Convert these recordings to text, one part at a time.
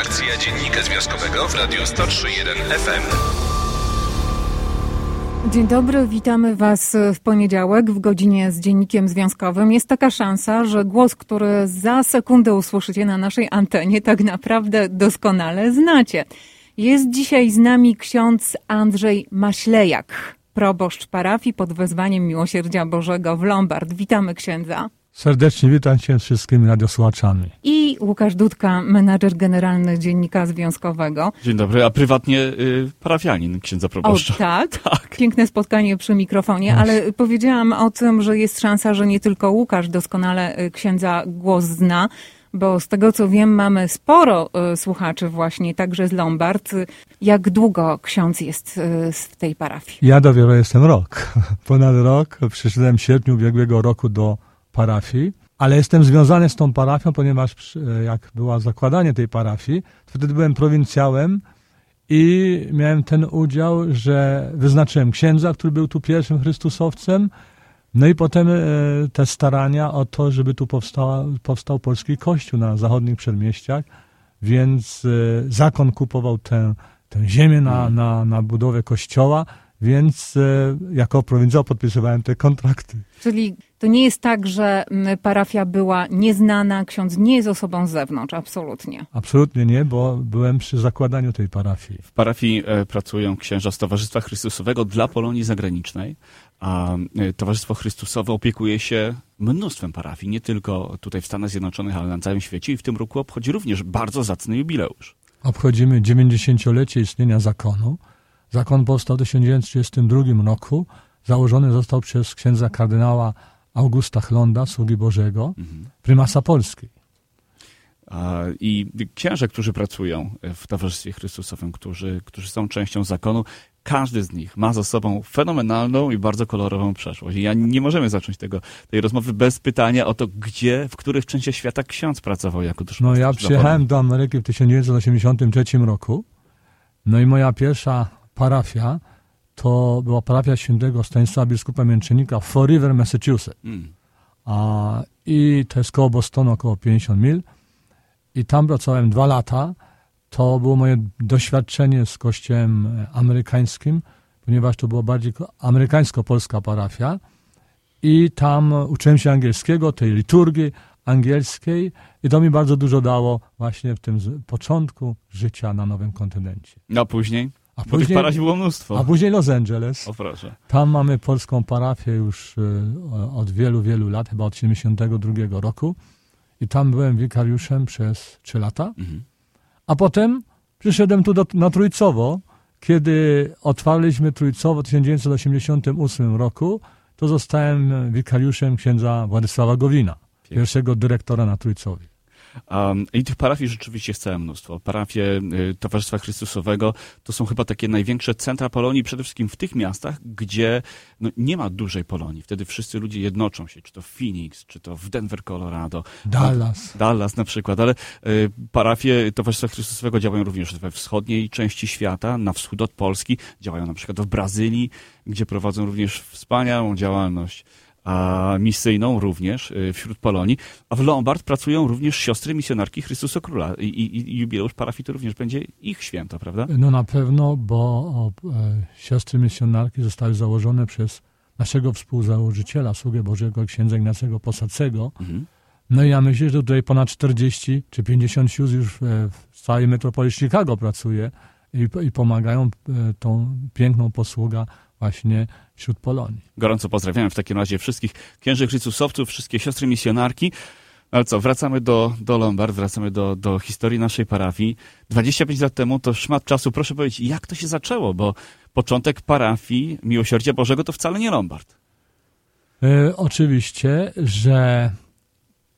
Redakcja Dziennika Związkowego w Radiu 103.1 FM. Dzień dobry, witamy Was w poniedziałek w godzinie z Dziennikiem Związkowym. Jest taka szansa, że głos, który za sekundę usłyszycie na naszej antenie, tak naprawdę doskonale znacie. Jest dzisiaj z nami ksiądz Andrzej Maślejak, proboszcz parafii pod wezwaniem Miłosierdzia Bożego w Lombard. Witamy księdza. Serdecznie witam Cię wszystkimi radiosłuchaczami. I Łukasz Dudka, menadżer generalny Dziennika Związkowego. Dzień dobry, a prywatnie y, parafianin księdza proboszcza. O tak? Tak. Piękne spotkanie przy mikrofonie, ale powiedziałam o tym, że jest szansa, że nie tylko Łukasz doskonale y, księdza głos zna, bo z tego co wiem, mamy sporo y, słuchaczy właśnie, także z Lombard. Jak długo ksiądz jest y, w tej parafii? Ja dopiero jestem rok. Ponad rok. Przyszedłem w sierpniu ubiegłego roku do parafii, ale jestem związany z tą parafią, ponieważ przy- jak było zakładanie tej parafii, to wtedy byłem prowincjałem i miałem ten udział, że wyznaczyłem księdza, który był tu pierwszym Chrystusowcem, no i potem e, te starania o to, żeby tu powstała, powstał polski kościół na zachodnich przedmieściach, więc e, zakon kupował tę, tę ziemię na, na, na budowę kościoła, więc e, jako prowincjał podpisywałem te kontrakty. Czyli to nie jest tak, że parafia była nieznana, ksiądz nie jest osobą z zewnątrz, absolutnie. Absolutnie nie, bo byłem przy zakładaniu tej parafii. W parafii e, pracują księża z Towarzystwa Chrystusowego dla Polonii Zagranicznej, a e, Towarzystwo Chrystusowe opiekuje się mnóstwem parafii, nie tylko tutaj w Stanach Zjednoczonych, ale na całym świecie i w tym roku obchodzi również bardzo zacny jubileusz. Obchodzimy 90-lecie istnienia zakonu. Zakon powstał w 1932 roku. Założony został przez księdza kardynała Augusta Chlonda, sługi Bożego, prymasa Polski. A, I księże, którzy pracują w Towarzystwie Chrystusowym, którzy, którzy są częścią zakonu, każdy z nich ma za sobą fenomenalną i bardzo kolorową przeszłość. I ja nie możemy zacząć tego, tej rozmowy bez pytania o to, gdzie, w których częściach świata ksiądz pracował jako No duszpasterz ja dla przyjechałem do Ameryki w 1983 roku. No i moja pierwsza parafia to była parafia świętego Stanisława biskupa Mięczennika w Fall River, Massachusetts. Mm. A, I to jest koło Bostonu, około 50 mil. I tam pracowałem dwa lata. To było moje doświadczenie z kościołem e, amerykańskim, ponieważ to była bardziej ko- amerykańsko-polska parafia. I tam uczyłem się angielskiego, tej liturgii angielskiej i to mi bardzo dużo dało właśnie w tym początku życia na nowym kontynencie. A później? A Bo tych później, parafii było mnóstwo. a później Los Angeles. O proszę. Tam mamy polską parafię już e, od wielu, wielu lat, chyba od 72 roku. I tam byłem wikariuszem przez 3 lata. Mhm. A potem przyszedłem tu do, na Trójcowo. Kiedy otwarliśmy Trójcowo w 1988 roku, to zostałem wikariuszem księdza Władysława Gowina, pierwszego dyrektora na Trójcowie. Um, I tych parafii rzeczywiście jest całe mnóstwo. Parafie y, Towarzystwa Chrystusowego to są chyba takie największe centra Polonii, przede wszystkim w tych miastach, gdzie no, nie ma dużej Polonii. Wtedy wszyscy ludzie jednoczą się, czy to w Phoenix, czy to w Denver, Colorado. Dallas. Dallas na przykład, ale y, parafie Towarzystwa Chrystusowego działają również we wschodniej części świata, na wschód od Polski, działają na przykład w Brazylii, gdzie prowadzą również wspaniałą działalność a misyjną również y, wśród Polonii, a w Lombard pracują również siostry misjonarki Chrystusa Króla i, i, i jubileusz parafii to również będzie ich święto, prawda? No na pewno, bo e, siostry misjonarki zostały założone przez naszego współzałożyciela, sługę Bożego, księdza Ignacego Posadzego. Mhm. No i ja myślę, że tutaj ponad 40 czy 50 sióstr już w, w całej metropolii Chicago pracuje i, i pomagają e, tą piękną posługę właśnie wśród Polonii. Gorąco pozdrawiam w takim razie wszystkich księży Chrystusowców, wszystkie siostry misjonarki. Ale co, wracamy do, do Lombard, wracamy do, do historii naszej parafii. 25 lat temu to szmat czasu. Proszę powiedzieć, jak to się zaczęło? Bo początek parafii Miłosierdzia Bożego to wcale nie Lombard. E, oczywiście, że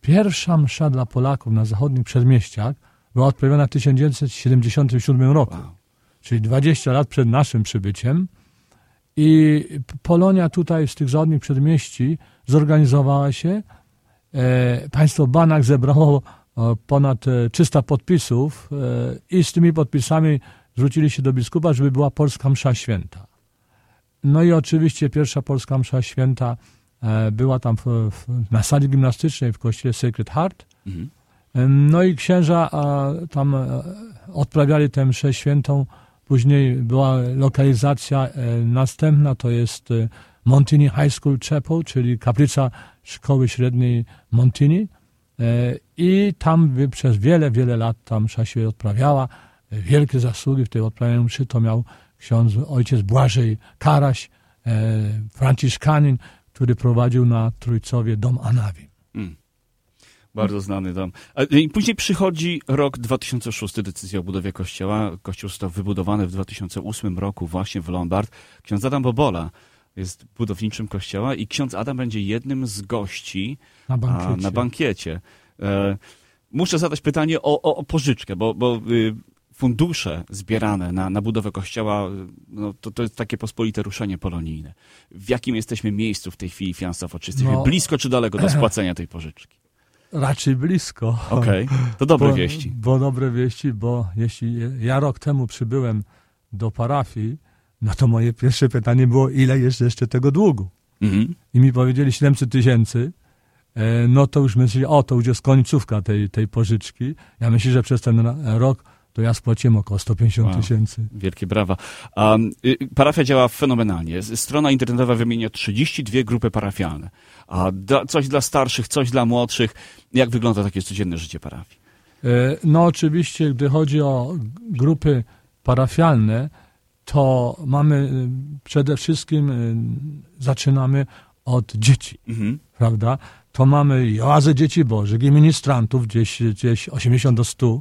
pierwsza msza dla Polaków na zachodnich przedmieściach była odprawiona w 1977 roku. Wow. czyli 20 lat przed naszym przybyciem. I Polonia tutaj z tych zachodnich przedmieści zorganizowała się. E, państwo Banach zebrało e, ponad e, 300 podpisów e, i z tymi podpisami zwrócili się do biskupa, żeby była polska msza święta. No i oczywiście pierwsza polska msza święta była tam w, w, na sali gimnastycznej w kościele Sacred Heart. Mhm. No i księża tam odprawiali tę mszę świętą. Później była lokalizacja e, następna, to jest e, Montini High School Chapel, czyli kaplica szkoły średniej Montini. E, I tam przez wiele, wiele lat ta msza się odprawiała. Wielkie zasługi w tej odprawianiu mszy to miał ksiądz ojciec Błażej Karaś, franciszkanin, który prowadził na Trójcowie dom Anawi. Mm. Bardzo znany dom. A, I później przychodzi rok 2006, decyzja o budowie kościoła. Kościół został wybudowany w 2008 roku właśnie w Lombard. Ksiądz Adam Bobola jest budowniczym kościoła i ksiądz Adam będzie jednym z gości Na a, bankiecie. na bankiecie. E, muszę zadać pytanie o, o, o pożyczkę, bo, bo y, fundusze zbierane na, na budowę kościoła, y, no, to, to jest takie pospolite ruszenie polonijne. W jakim jesteśmy miejscu w tej chwili finansowo? Czy jesteśmy No. blisko czy daleko do spłacenia tej pożyczki? Raczej blisko. Okej, to dobre bo, wieści. Bo dobre wieści, bo jeśli ja rok temu przybyłem do parafii, no to moje pierwsze pytanie było, ile jest jeszcze tego długu? Mhm. I mi powiedzieli 700 tysięcy, e, no to już myśleli, o, to już jest końcówka tej, tej pożyczki. Ja myślę, że przez ten rok to ja spłaciłem około 150 Wow. tysięcy. Wielkie brawa. Um, y, parafia działa fenomenalnie. Strona internetowa wymienia 32 grupy parafialne. A da, coś dla starszych, coś dla młodszych. Jak wygląda takie codzienne życie parafii? E, No oczywiście, gdy chodzi o grupy parafialne, to mamy e, przede wszystkim, e, zaczynamy od dzieci, Mhm. prawda? To mamy i oazę dzieci bożych i ministrantów, gdzieś, gdzieś 80 do 100,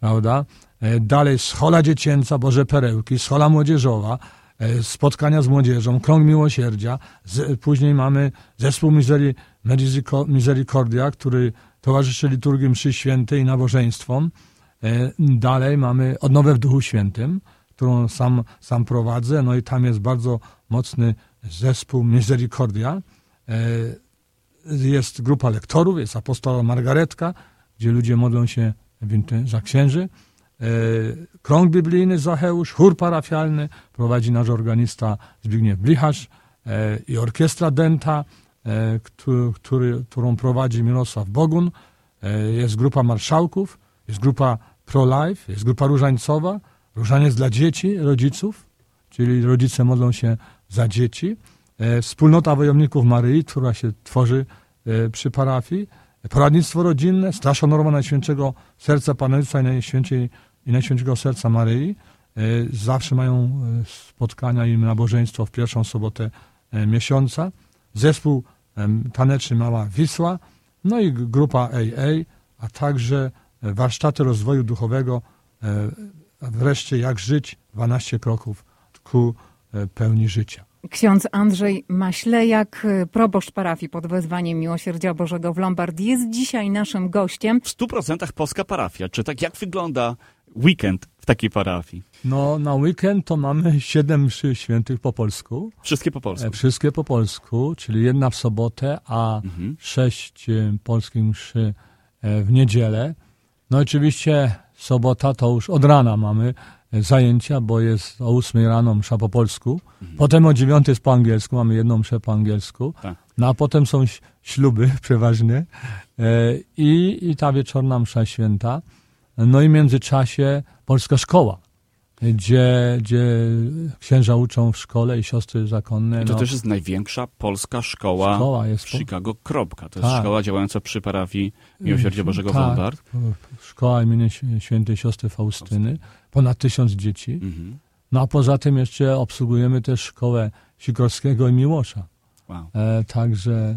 prawda? E, Dalej schola dziecięca, Boże Perełki, schola młodzieżowa, e, spotkania z młodzieżą, krąg miłosierdzia. Z, później mamy zespół Miseri, Miserico- Misericordia, który towarzyszy liturgii mszy świętej i nabożeństwom. E, Dalej mamy odnowę w Duchu Świętym, którą sam, sam prowadzę, no i tam jest bardzo mocny zespół Misericordia. Jest grupa lektorów, jest apostoła Margaretka, gdzie ludzie modlą się za księży. E, Krąg biblijny Zacheusz, chór parafialny prowadzi nasz organista Zbigniew Blicharz e, i orkiestra Denta, e, któ- który, którą prowadzi Mirosław Bogun. Jest grupa marszałków, jest grupa pro-life, jest grupa różańcowa, różaniec dla dzieci, rodziców, czyli rodzice modlą się za dzieci. Wspólnota Wojowników Maryi, która się tworzy przy parafii. Poradnictwo rodzinne, Straż Honorowa Najświętszego Serca Pana Jezusa i Najświęciej i Najświętszego Serca Maryi. E, Zawsze mają e, spotkania i nabożeństwo w pierwszą sobotę e, miesiąca. Zespół taneczny Mała Wisła, no i grupa AA, a także warsztaty rozwoju duchowego, wreszcie jak żyć 12 kroków ku pełni życia. Ksiądz Andrzej Maślejak, proboszcz parafii pod wezwaniem Miłosierdzia Bożego w Lombard, jest dzisiaj naszym gościem. W 100% polska parafia. Czy tak, jak wygląda weekend w takiej parafii? No, na weekend to mamy siedem mszy świętych po polsku. Wszystkie po polsku. E, Wszystkie po polsku, czyli jedna w sobotę, a Mhm. sześć e, polskich mszy e, w niedzielę. No oczywiście sobota to już od rana mamy zajęcia, bo jest o ósmej rano msza po polsku. Potem o dziewiątej jest po angielsku, mamy jedną mszę po angielsku. Tak. No a potem są śluby przeważnie i, i ta wieczorna msza święta. No i w międzyczasie polska szkoła, gdzie, gdzie księża uczą w szkole i siostry zakonne. I to no, też jest największa polska szkoła, szkoła jest w Chicago. Kropka. To jest Tak. szkoła działająca przy parafii Miłosierdzia Bożego w tak. Szkoła imienia Św- świętej siostry Faustyny, ponad tysiąc dzieci. Mhm. No a poza tym jeszcze obsługujemy też szkołę Sikorskiego i Miłosza. Wow. E, także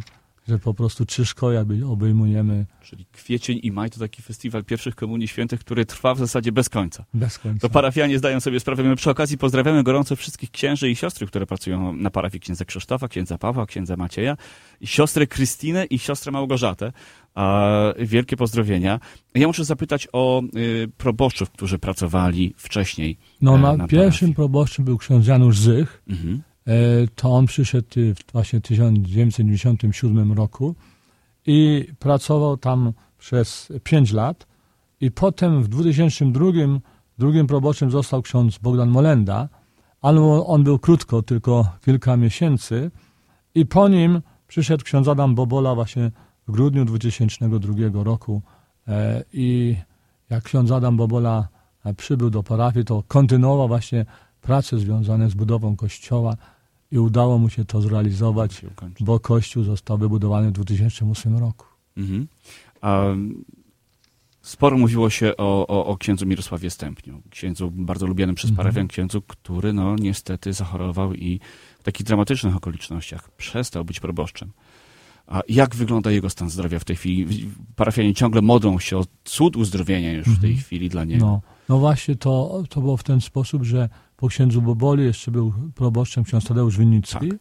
że po prostu trzy szkoły obejmujemy Czyli kwiecień i maj to taki festiwal pierwszych komunii świętych, który trwa w zasadzie bez końca. bez końca. To parafianie zdają sobie sprawę. My przy okazji pozdrawiamy gorąco wszystkich księży i siostry, które pracują na parafii księdza Krzysztofa, księdza Pawła, księdza Macieja, siostrę Krystynę i siostrę Małgorzatę. A, wielkie pozdrowienia. Ja muszę zapytać o y, proboszczów, którzy pracowali wcześniej. No e, na, na pierwszym parafii. proboszczem był ksiądz Janusz Zych. Mhm. E, to on przyszedł y, w właśnie 1997 roku i pracował tam przez 5 lat i potem w 2002 drugim proboszczem został ksiądz Bogdan Molenda, ale on był krótko, tylko kilka miesięcy i po nim przyszedł ksiądz Adam Bobola właśnie w grudniu 2002 roku. E, i jak ksiądz Adam Bobola e, przybył do parafii, to kontynuował właśnie prace związane z budową kościoła i udało mu się to zrealizować, bo kościół został wybudowany w 2008 roku. Mhm. A sporo mówiło się o, o, o księdzu Mirosławie Stępniu, księdzu bardzo lubianym przez Mhm. parafian, księdzu, który no niestety zachorował i w takich dramatycznych okolicznościach przestał być proboszczem. A jak wygląda jego stan zdrowia w tej chwili? Parafianie ciągle modlą się o cud uzdrowienia już w tej Mhm. chwili dla niego. No, no właśnie to, to było w ten sposób, że po księdzu Boboli jeszcze był proboszczem ksiądz Tadeusz Winnicki, Tak.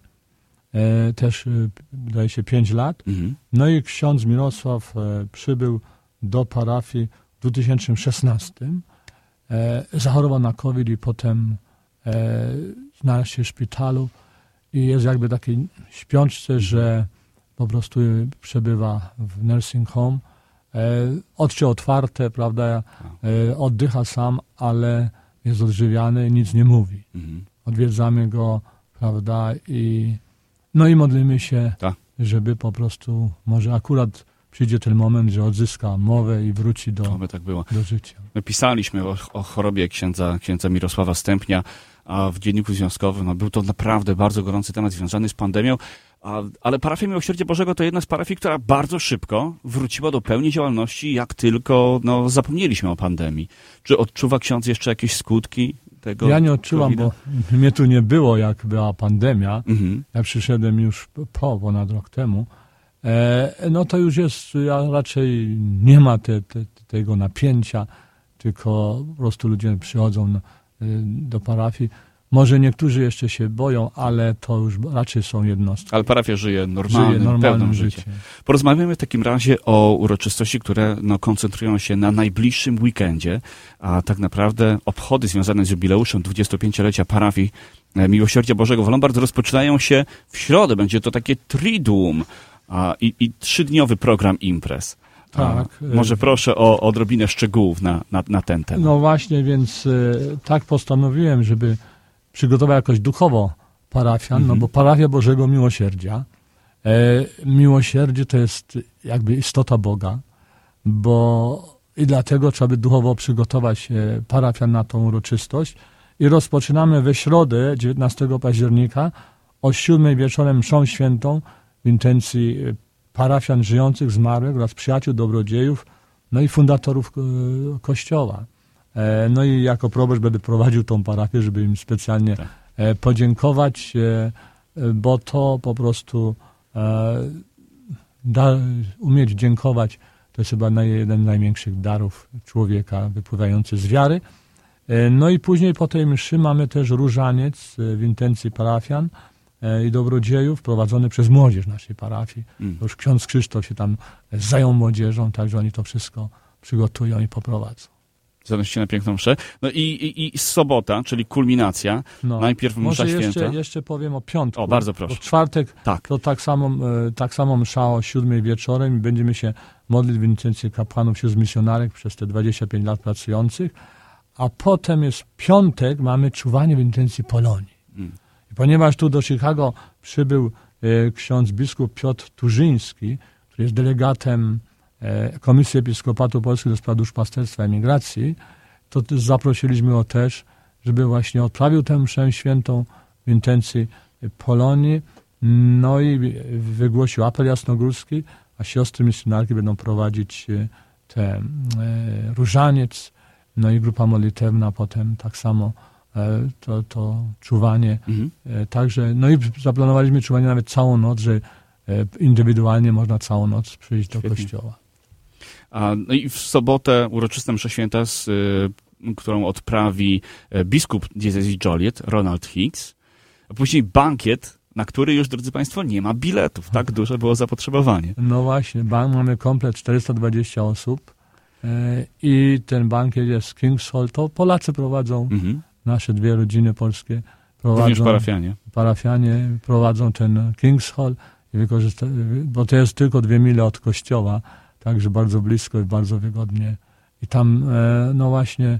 e, też e, wydaje się 5 lat. Mhm. No i ksiądz Mirosław e, przybył do parafii w 2016. E, zachorował na COVID i potem e, znalazł się w szpitalu i jest jakby takiej śpiączce, że po prostu przebywa w nursing home. Oczy otwarte, prawda, e, oddycha sam, ale jest odżywiany, nic nie mówi. Mhm. Odwiedzamy go, prawda, i no i modlimy się, Tak. żeby po prostu może akurat przyjdzie ten moment, że odzyska mowę i wróci do, Oby tak było. do życia. My pisaliśmy o, o chorobie księdza, księdza Mirosława Stępnia, a w Dzienniku Związkowym no, był to naprawdę bardzo gorący temat związany z pandemią, a, ale parafia Miłosierdzia Bożego to jedna z parafii, która bardzo szybko wróciła do pełni działalności, jak tylko no, zapomnieliśmy o pandemii. Czy odczuwa ksiądz jeszcze jakieś skutki tego? Ja nie odczuwam, COVID-a? bo mnie tu nie było, jak była pandemia. Mhm. Ja przyszedłem już po, ponad rok temu. E, no to już jest, ja raczej nie ma te, te, tego napięcia, tylko po prostu ludzie przychodzą na, y, do parafii. Może niektórzy jeszcze się boją, ale to już raczej są jednostki. Ale parafia żyje normalnym, Żyje normalnym pełnym życiem. życiem. Porozmawiamy w takim razie o uroczystości, które no, koncentrują się na najbliższym weekendzie, a tak naprawdę obchody związane z jubileuszem 25-lecia parafii e, Miłosierdzia Bożego w Lombard rozpoczynają się w środę. Będzie to takie triduum a, i, i trzydniowy program imprez. Tak. może proszę o odrobinę szczegółów na, na, na ten temat. No właśnie, więc e, tak postanowiłem, żeby przygotować jakoś duchowo parafian, no Mhm. bo parafia Bożego Miłosierdzia. E, miłosierdzie to jest jakby istota Boga, bo i dlatego trzeba by duchowo przygotować e, parafian na tą uroczystość. I rozpoczynamy we środę, 19 października, o 7 wieczorem mszą świętą w intencji e, parafian żyjących, zmarłych oraz przyjaciół, dobrodziejów, no i fundatorów e, kościoła. E, No i jako proboszcz będę prowadził tą parafię, żeby im specjalnie Tak. e, podziękować, e, bo to po prostu da, umieć dziękować to jest chyba jeden z największych darów człowieka wypływający z wiary. No i później po tej mszy mamy też różaniec w intencji parafian i dobrodziejów prowadzony przez młodzież naszej parafii. Mm. Już ksiądz Krzysztof się tam zajął młodzieżą, także oni to wszystko przygotują i poprowadzą. Zanosicie na piękną mszę. No i, i, i sobota, czyli kulminacja. No. Najpierw msza Może święta. jeszcze, jeszcze powiem o piątku. O, bardzo Bo proszę. w czwartek Tak. to tak samo, e, tak samo msza o siódmej wieczorem i będziemy się modlić w intencji kapłanów wśród misjonarek przez te 25 lat pracujących, a potem jest piątek, mamy czuwanie w intencji Polonii. Mm. I ponieważ tu do Chicago przybył e, ksiądz biskup Piotr Turzyński, który jest delegatem Komisji Episkopatu Polskiego do spraw duszpasterstwa i migracji, to też zaprosiliśmy go też, żeby właśnie odprawił tę mszę świętą w intencji Polonii, no i wygłosił apel jasnogórski, a siostry misjonarki będą prowadzić e, te e, różaniec, no i grupa modlitewna potem tak samo e, to, to czuwanie. Mhm. E, Także, no i zaplanowaliśmy czuwanie nawet całą noc, że e, indywidualnie można całą noc przyjść do Świetnie. kościoła. No i w sobotę uroczysta msza święta, z, y, którą odprawi e, biskup diecezji Joliet, Ronald Hicks. A później bankiet, na który już, drodzy Państwo, nie ma biletów. Tak duże było zapotrzebowanie. No właśnie, bank mamy komplet 420 osób e, i ten bankiet jest King's Hall. To Polacy prowadzą, Mhm. nasze dwie rodziny polskie Również prowadzą, parafianie. parafianie prowadzą ten King's Hall, bo to jest tylko dwie mile od kościoła, także bardzo blisko i bardzo wygodnie. I tam, e, no właśnie,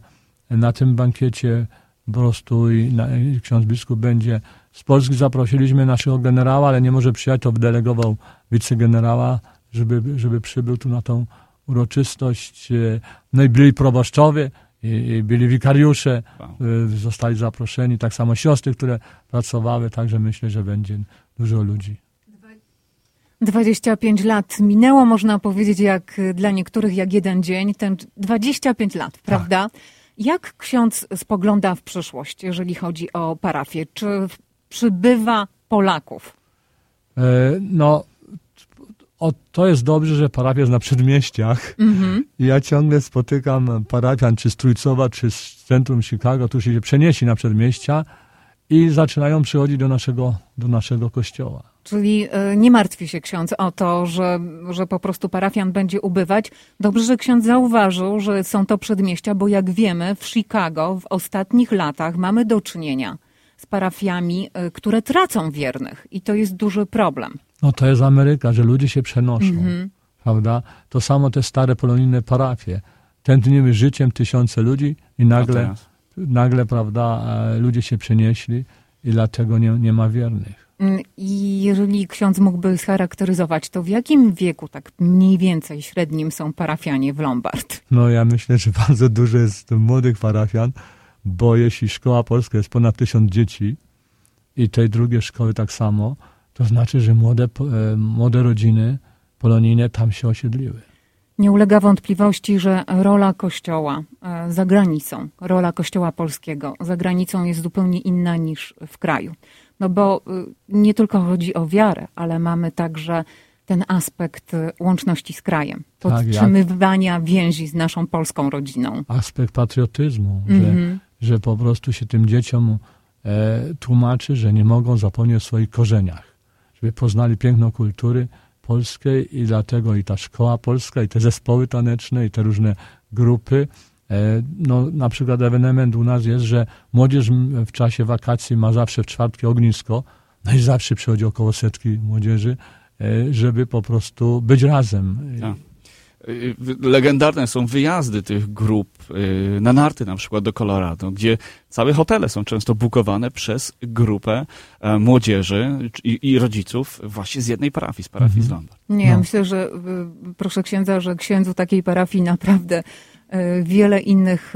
na tym bankiecie po prostu i, na, i ksiądz biskup będzie. Z Polski zaprosiliśmy naszego generała, ale nie może przyjechać, to delegował wicegenerała, żeby, żeby przybył tu na tą uroczystość. E, No i byli proboszczowie i, i byli wikariusze, Wow. y, zostali zaproszeni, tak samo siostry, które pracowały, także myślę, że będzie dużo ludzi. 25 lat minęło, można powiedzieć, jak dla niektórych jak jeden dzień, ten 25 lat, prawda? Jak ksiądz spogląda w przyszłość, jeżeli chodzi o parafię? Czy przybywa Polaków? E, No, o, to jest dobrze, że parafia jest na przedmieściach. I ja ciągle spotykam parafian czy z Trójcowa, czy z centrum Chicago, którzy się przenieśli na przedmieścia i zaczynają przychodzić do naszego, do naszego kościoła. Czyli e, nie martwi się ksiądz o to, że, że po prostu parafian będzie ubywać. Dobrze, że ksiądz zauważył, że są to przedmieścia, bo jak wiemy, w Chicago w ostatnich latach mamy do czynienia z parafiami, e, które tracą wiernych i to jest duży problem. No to jest Ameryka, że ludzie się przenoszą, prawda? To samo te stare polonijne parafie. Tętniły życiem tysiące ludzi i nagle? Nagle prawda, e, ludzie się przenieśli i dlatego nie, nie ma wiernych. Mm, I jeżeli ksiądz mógłby scharakteryzować, to w jakim wieku, tak mniej więcej średnim, są parafianie w Lombard? No ja myślę, że bardzo dużo jest młodych parafian, bo jeśli szkoła polska jest ponad tysiąc dzieci i tej drugiej szkoły tak samo, to znaczy, że młode, e, młode rodziny polonijne tam się osiedliły. Nie ulega wątpliwości, że rola Kościoła e, za granicą, rola Kościoła polskiego za granicą jest zupełnie inna niż w kraju. No bo y, nie tylko chodzi o wiarę, ale mamy także ten aspekt y, łączności z krajem, Tak, podtrzymywania więzi z naszą polską rodziną. Aspekt patriotyzmu, że, Mhm. że po prostu się tym dzieciom e, tłumaczy, że nie mogą zapomnieć o swoich korzeniach, żeby poznali piękno kultury polskiej i dlatego i ta szkoła polska, i te zespoły taneczne, i te różne grupy. E, no, na przykład ewenement u nas jest, że młodzież w czasie wakacji ma zawsze w czwartki ognisko, no i zawsze przychodzi około setki młodzieży, e, żeby po prostu być razem. Tak. Y, Legendarne są wyjazdy tych grup y, na narty, na przykład do Colorado, gdzie całe hotele są często bukowane przez grupę e, młodzieży i, i rodziców właśnie z jednej parafii, z parafii z Lombard. Nie, ja No. myślę, że y, proszę księdza, że księdzu takiej parafii naprawdę y, wiele innych,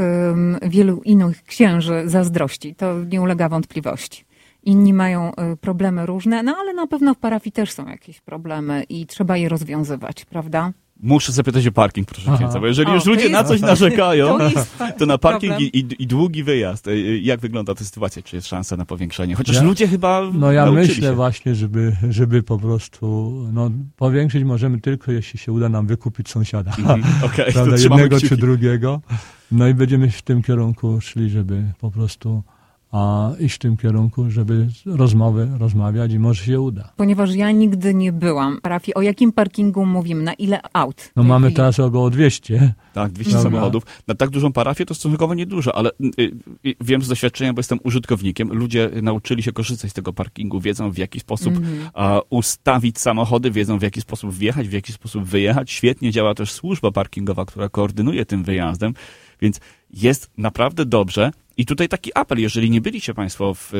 wielu innych księży zazdrości. To nie ulega wątpliwości. Inni mają y, problemy różne, no ale na pewno w parafii też są jakieś problemy i trzeba je rozwiązywać, prawda? Muszę zapytać o parking, proszę Aha. księdza, bo jeżeli O, już ludzie jest- na coś narzekają, To to na parking i, i, i długi wyjazd. Y, Jak wygląda ta sytuacja? Czy jest szansa na powiększenie? Chociaż Ja- ludzie chyba No ja myślę się. właśnie, żeby, żeby po prostu no, powiększyć możemy tylko, jeśli się uda nam wykupić sąsiada. Okej, to Prawda, jednego kciuki. czy drugiego. No i będziemy w tym kierunku szli, żeby po prostu a, iść w tym kierunku, żeby rozmowy rozmawiać i może się uda. Ponieważ ja nigdy nie byłam w parafii. O jakim parkingu mówimy? Na ile aut? No mamy chwili? teraz około 200. Tak, 200 Dobra. samochodów. Na tak dużą parafię to stosunkowo niedużo, ale y, y, wiem z doświadczenia, bo jestem użytkownikiem. Ludzie nauczyli się korzystać z tego parkingu, wiedzą w jaki sposób Mhm. a, ustawić samochody, wiedzą w jaki sposób wjechać, w jaki sposób wyjechać. Świetnie działa też służba parkingowa, która koordynuje tym wyjazdem, więc jest naprawdę dobrze. I tutaj taki apel, jeżeli nie byliście Państwo w,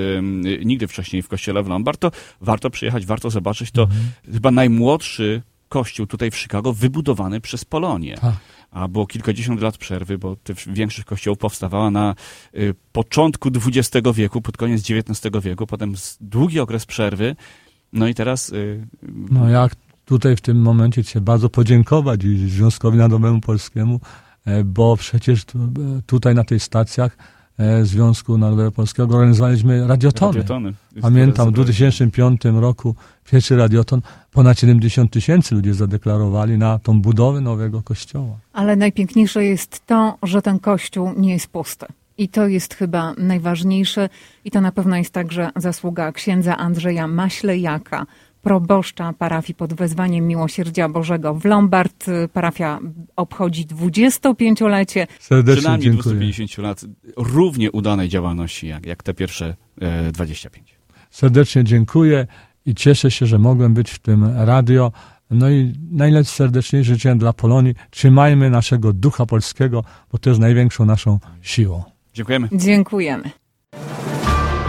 nigdy wcześniej w kościele w Lombard, to warto przyjechać, warto zobaczyć. To chyba najmłodszy kościół tutaj w Chicago wybudowany przez Polonię Tak. a było kilkadziesiąt lat przerwy, bo tych większych kościołów powstawała na y, początku XX wieku, pod koniec XIX wieku, potem długi okres przerwy, no i teraz y, No jak tutaj w tym momencie chcę bardzo podziękować Związkowi Narodowemu Polskiemu, bo przecież e, tutaj na tych stacjach e, Związku Narodowego Polskiego organizowaliśmy radiotony. radiotony. Pamiętam w Teraz 2005 roku pierwszy radioton, ponad 70 tysięcy ludzie zadeklarowali na tą budowę nowego kościoła. Ale najpiękniejsze jest to, że ten kościół nie jest pusty. I to jest chyba najważniejsze. I to na pewno jest także zasługa księdza Andrzeja Maślejaka, proboszcza parafii pod wezwaniem Miłosierdzia Bożego w Lombard. Parafia obchodzi 25-lecie. Serdecznie Przynajmniej dziękuję. 250 lat równie udanej działalności jak, jak te pierwsze e, 25. Serdecznie dziękuję i cieszę się, że mogłem być w tym radio. No i najlepsze serdecznie życzę dla Polonii. Trzymajmy naszego ducha polskiego, bo to jest największą naszą siłą. Dziękujemy. Dziękujemy.